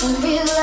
Follow my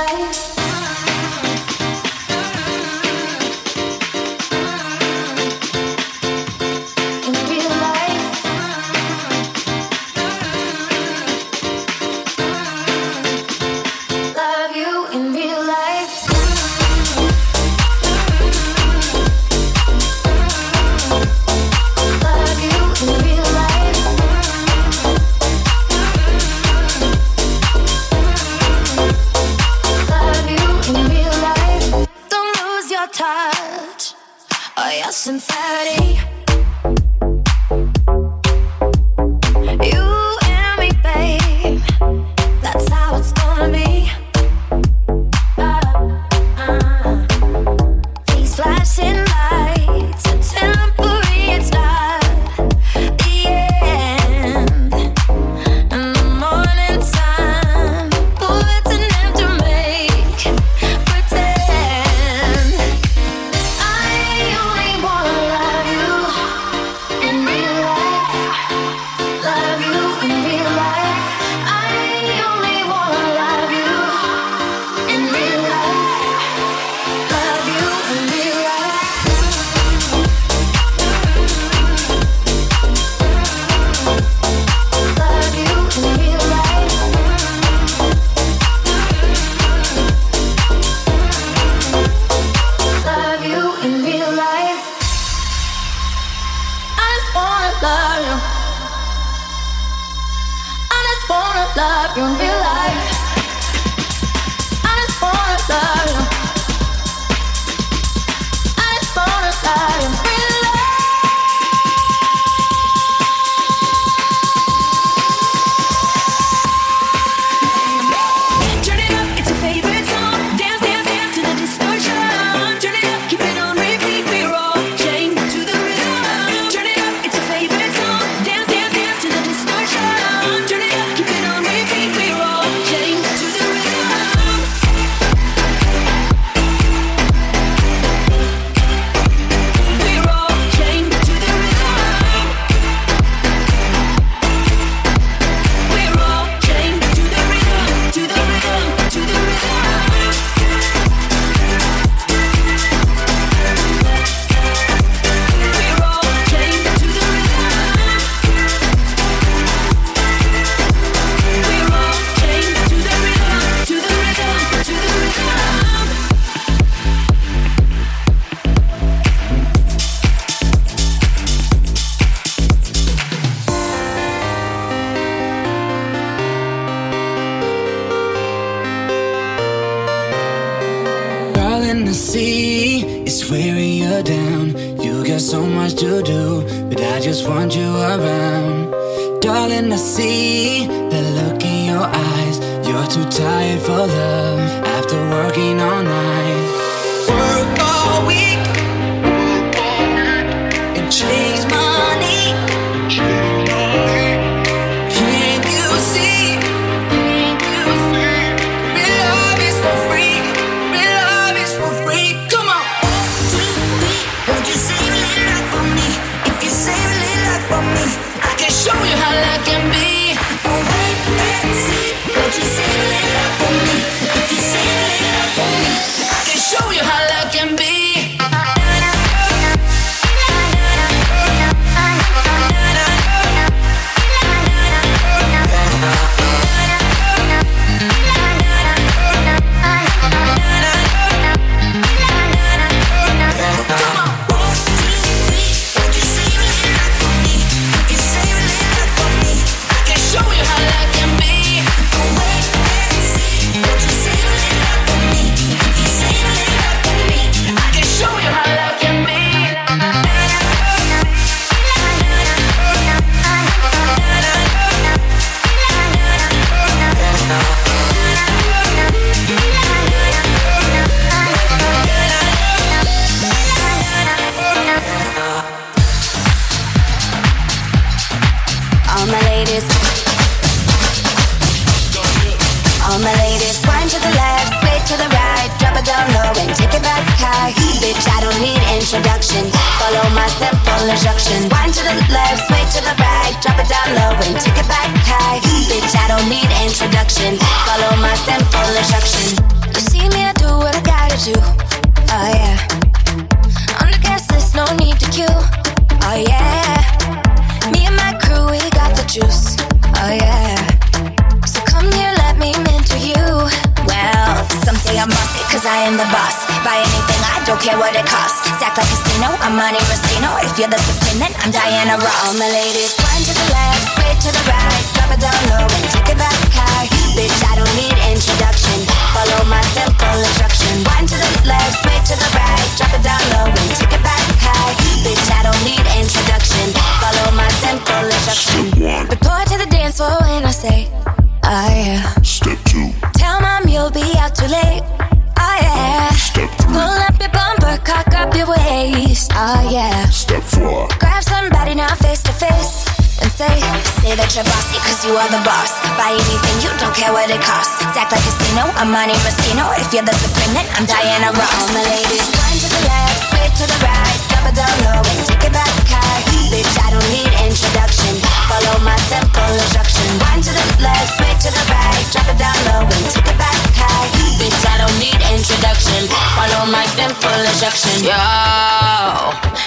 you are the boss. Buy anything, you don't care what it costs. Act like casino, I'm Monte Rustino. If you're the supreme, then I'm Diana Ross. All my ladies, one to the left, straight to the right. Drop it down low and take it back high. Bitch, I don't need introduction. Follow my simple instruction. One to the left, straight to the right. Drop it down low and take it back high. Bitch, I don't need introduction. Follow my simple instruction. Yo,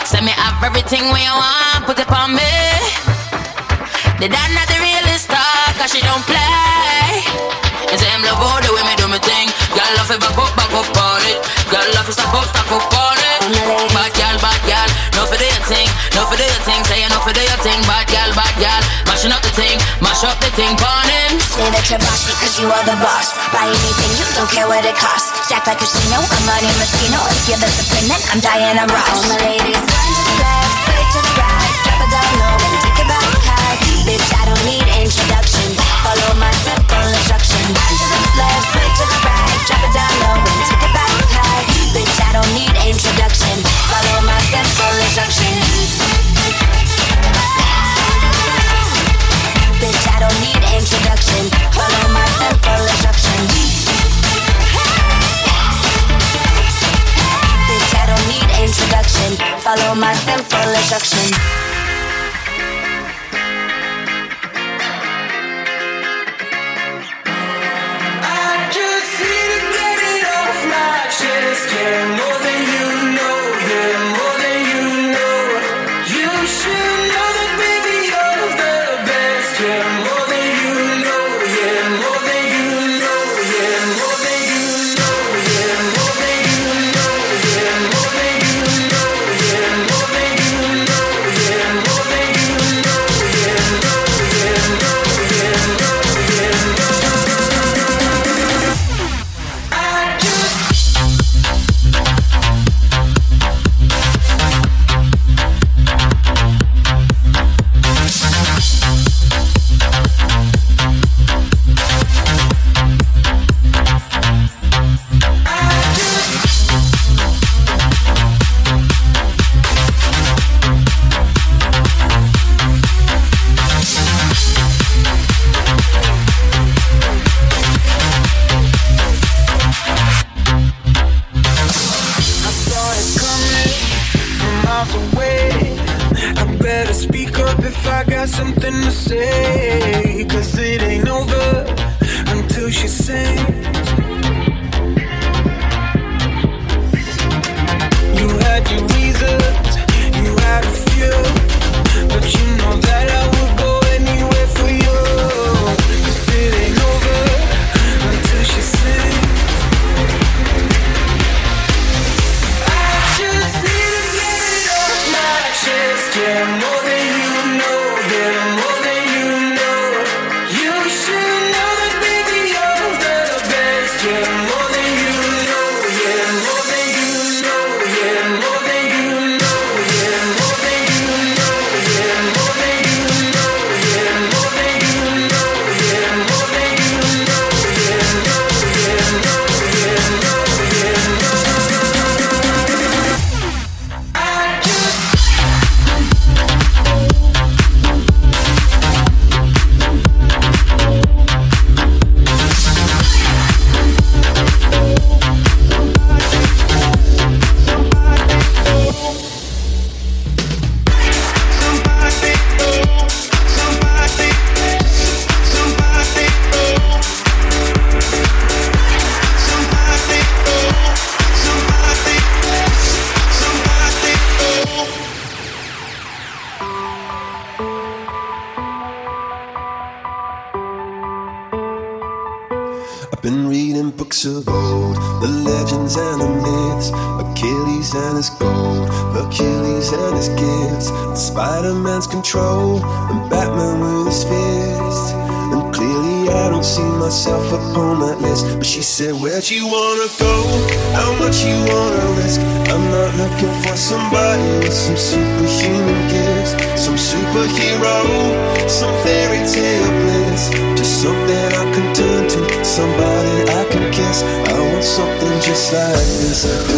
send me have everything when you want, put it on me. The dad not the realest star, cause she don't play. And say him love all the way me do me thing. Girl love it back up, back up on it. Girl love it stop up, stop up on it. Bad girl, bad girl, no for do your thing, no for do your thing. Say you no for do your thing, bad girl, bad girl. Mashing up the thing, mash up the thing, on him. Say that you're bossy cause you are the boss. Buy anything, you don't care what it costs. Stack like a casino, I'm Monte Rustino. If you're the supreme, then I'm Diana Ross. All my ladies, one to the left, straight to the right. Drop it down low Bitch, I don't need introduction. Follow my simple instruction. One to the left, straight to the right. Drop it down low and take it back high. Bitch, I don't need introduction. Follow my simple instruction. Bitch, I don't need introduction. Follow my simple instruction. Bitch, I don't need introduction. Follow my simple instruction. like this.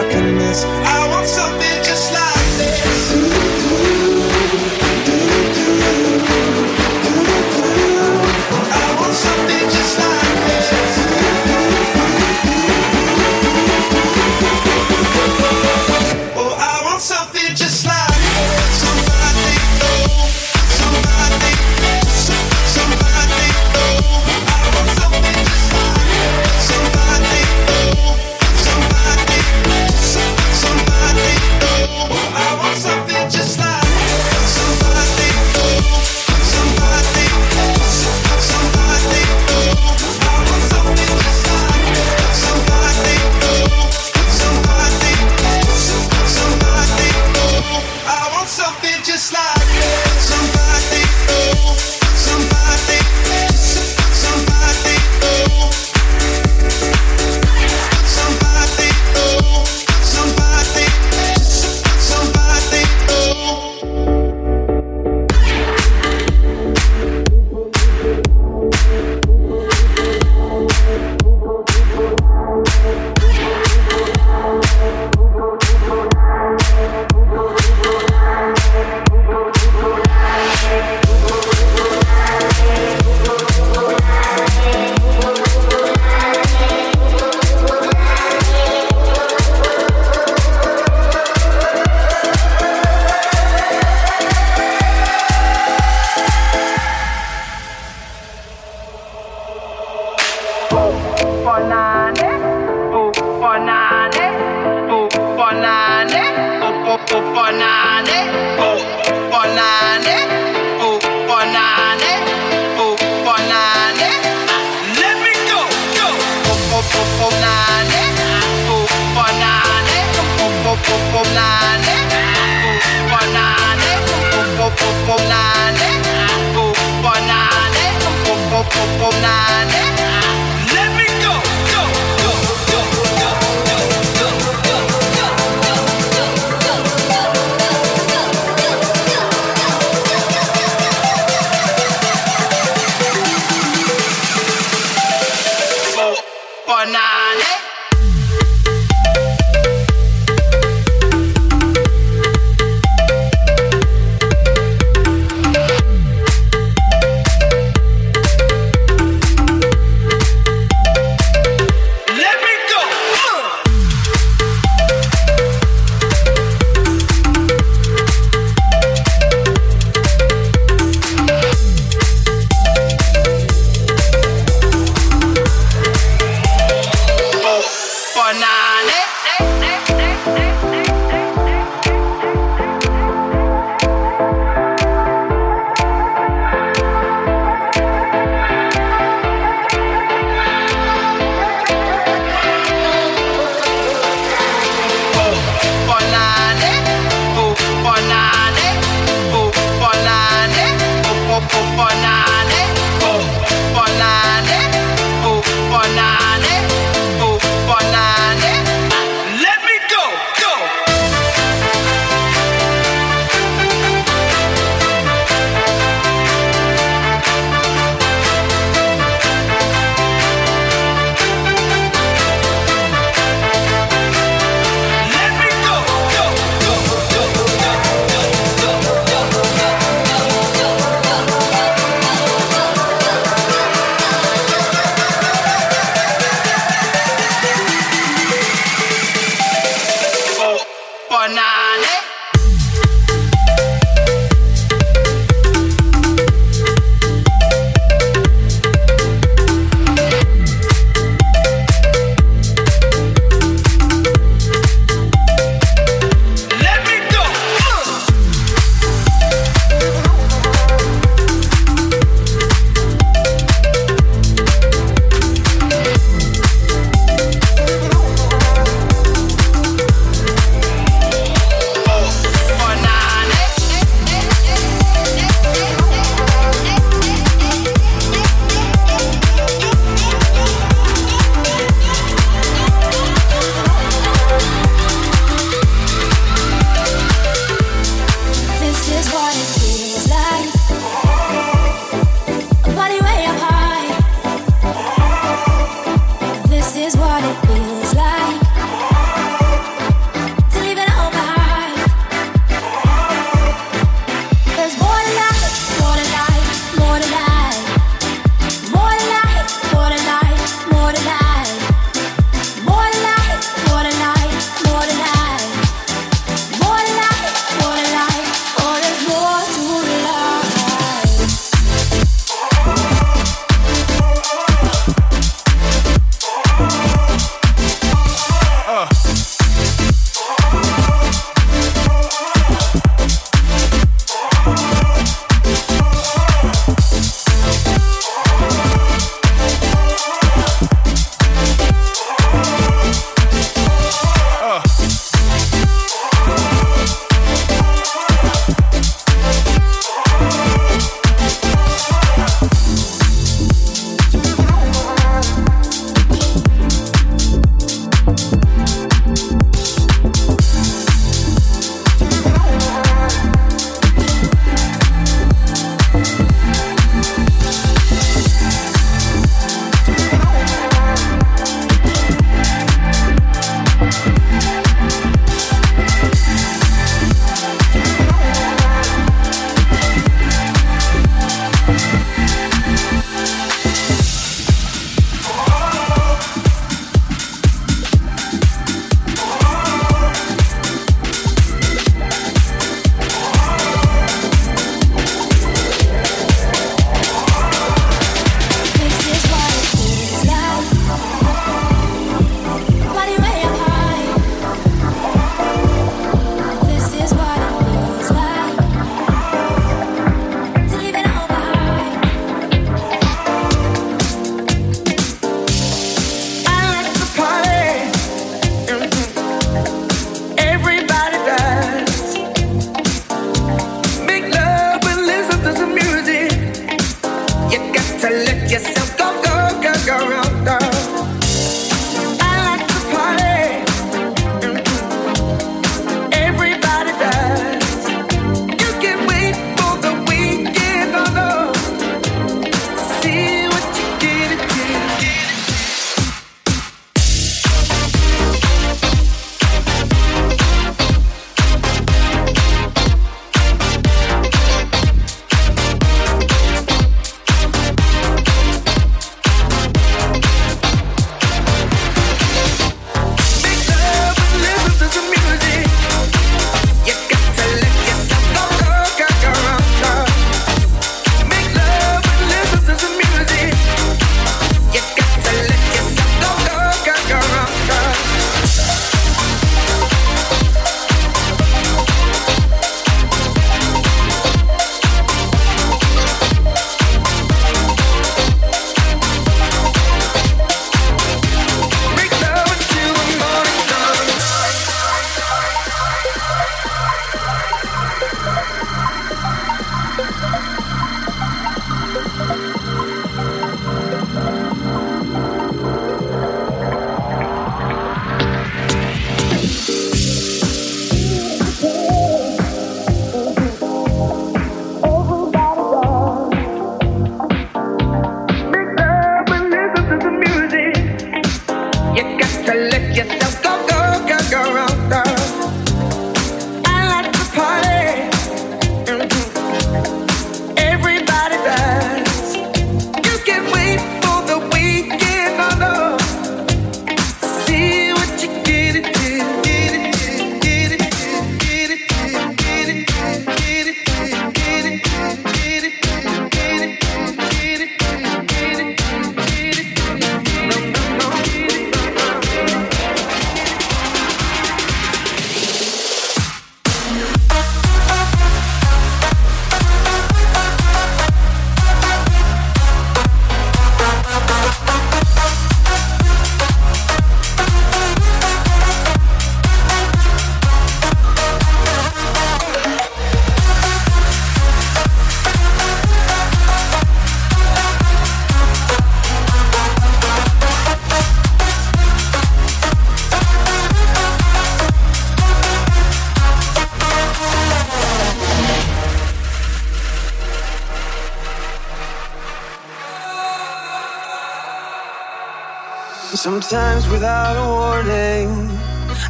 Sometimes without a warning,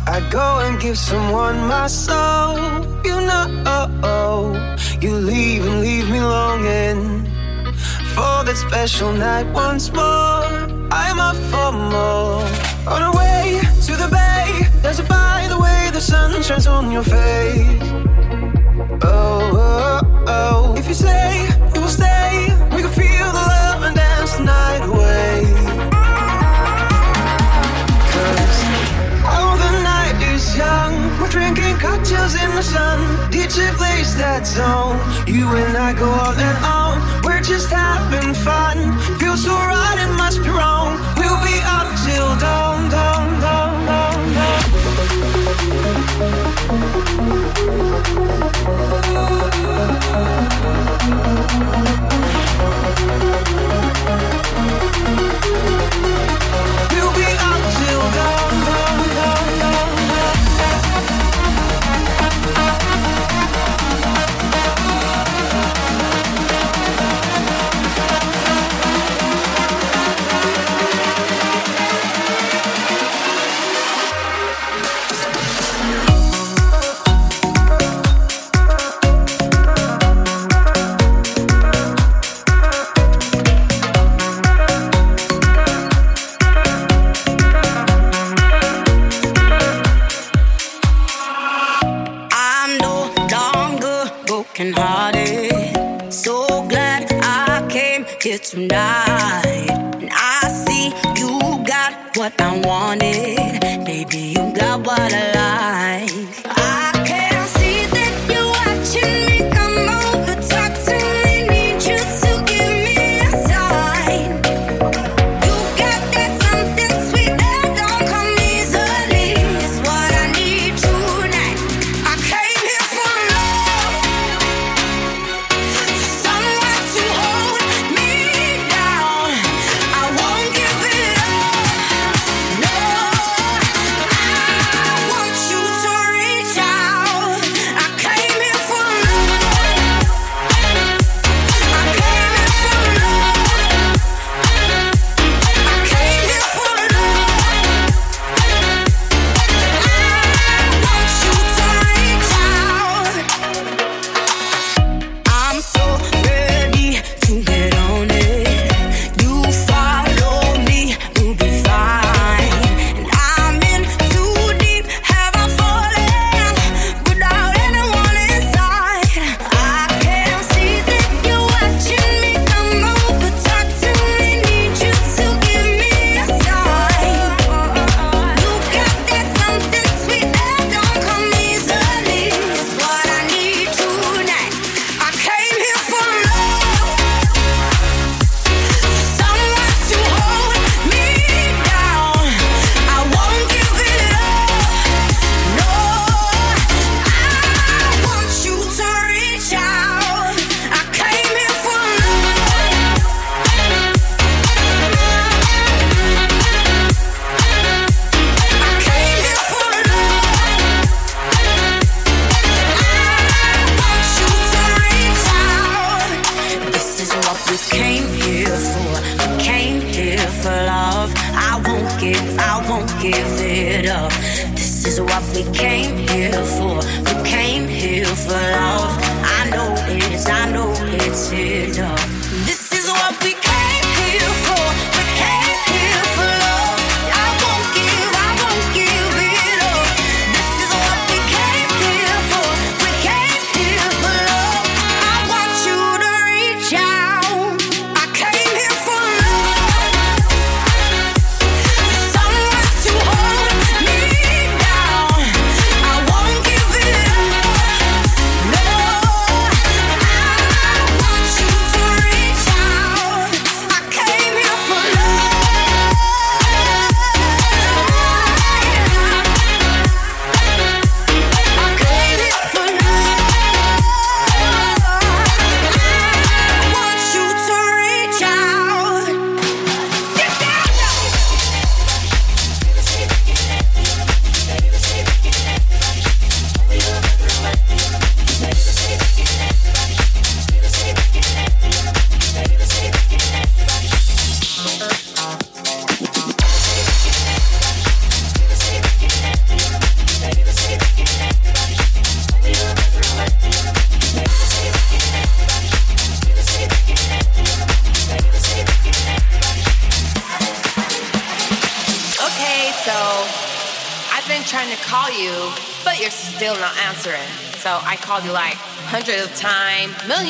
I go and give someone my soul. You know, you leave and leave me longing for that special night once more. I'm up for more. On our way to the bay, there's a by the way the sun shines on your face. Oh, oh, oh. If you say sun. Did you place that zone? You and I go all and on. We're just having fun. Feel so right, it must be wrong. We'll be up till dawn, dawn, dawn.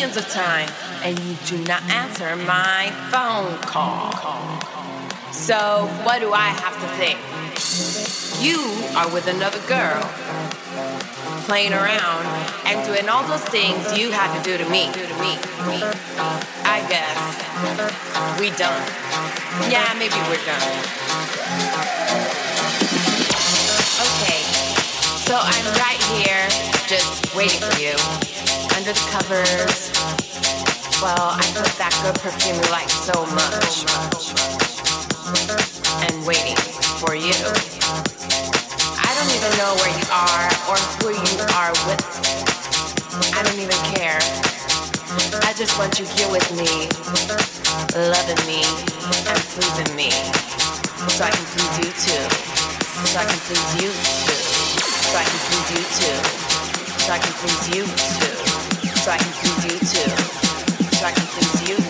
Millions of times, and you do not answer my phone call. So what do I have to think? You are with another girl, playing around and doing all those things you had to do to me. I guess we done. Yeah, maybe we're done. Okay, so I'm right here, just waiting for you, under the covers. Well, I put that good perfume you like so much, and waiting for you. I don't even know where you are or who you are with. I don't even care. I just want you here with me, loving me and pleasing me, so I can please you too. So I can please you too. So I can please you too. So I can please you too. So I can please you too. So I can please you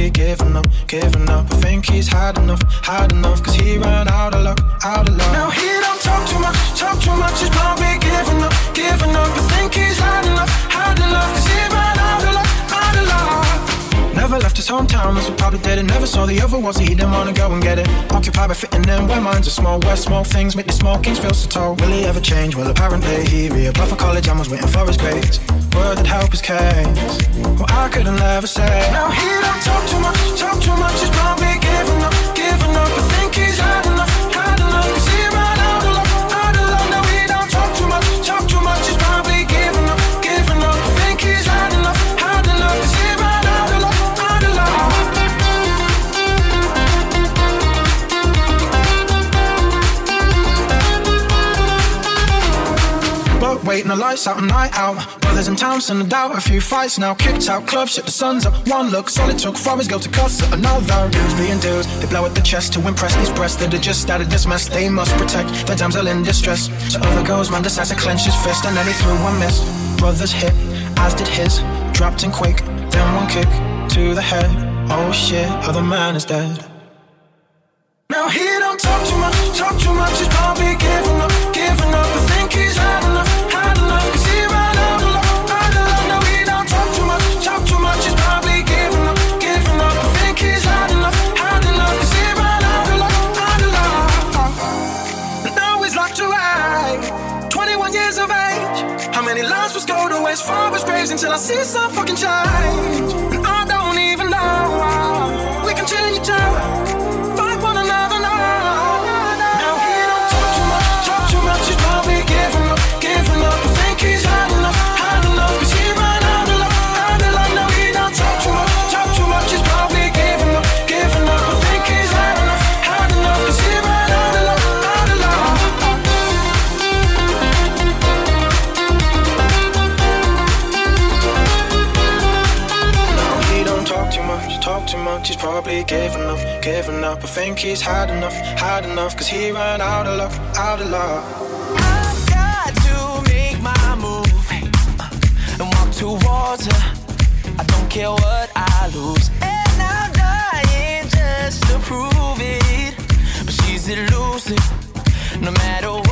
He's giving up, giving up. I think he's had enough, had enough. Cause he ran out of luck, out of luck. Now he don't talk too much, talk too much. He's probably giving up, giving up. I think he's had enough, had enough. Never left his hometown, that's what probably did it. Never saw the other ones, he didn't wanna go and get it. Occupied by fitting in where minds are small, where small things make the small kings feel so tall. Will he ever change? Well, apparently he reapplied for college and was waiting for his grades. Word that help his case. Well, I couldn't ever say. Now he don't talk too much, talk too much. He's probably giving up, giving up. I think he's Waiting the lights out, night out. Brothers in town, send a doubt. A few fights now, kicked out. Club shit, the sun's up. One look, solid took for his girl to cuss at another. Dudes being dudes, they blow at the chest to impress these breasts that are just out of this mess. They must protect the damsel in distress. So other goes, man decides to clench his fist, and then he threw one miss. Brothers hit, as did his. Dropped in quick, then one kick to the head. Oh shit, other man is dead. Now he don't talk too much, talk too much. He's probably giving until I see some fucking change. He's had enough, hard enough. Cause he ran out of luck, out of luck. I've got to make my move and walk towards her. I don't care what I lose, and I'm dying just to prove it. But she's elusive. No matter what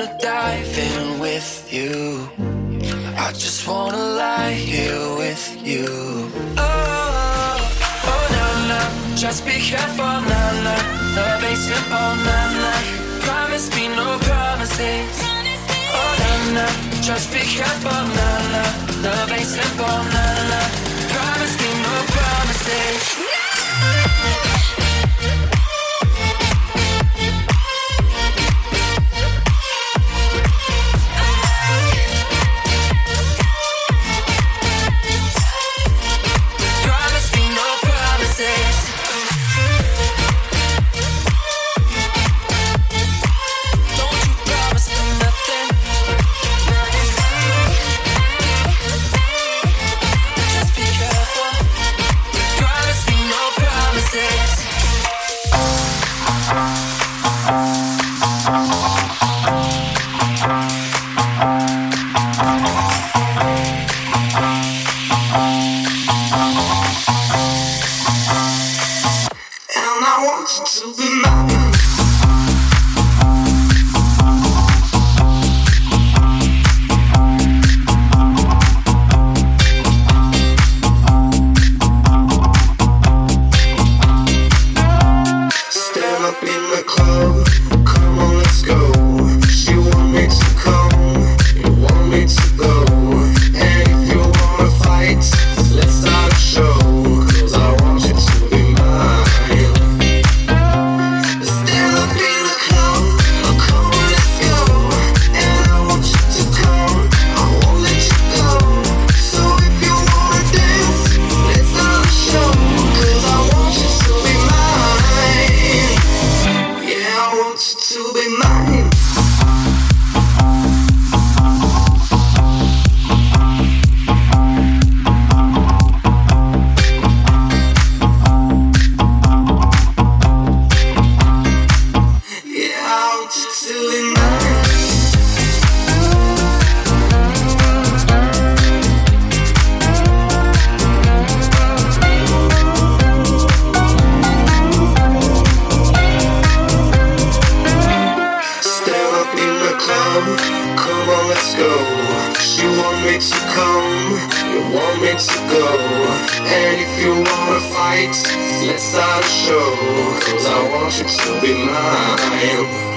wanna dive in with you. I just wanna lie here with you. Oh, oh, oh na na, just be careful, na na. Love ain't simple, na na. Promise me no promises. Oh na na, just be careful, na na. Love ain't simple, na na. it's our show. Cause I want you to be mine.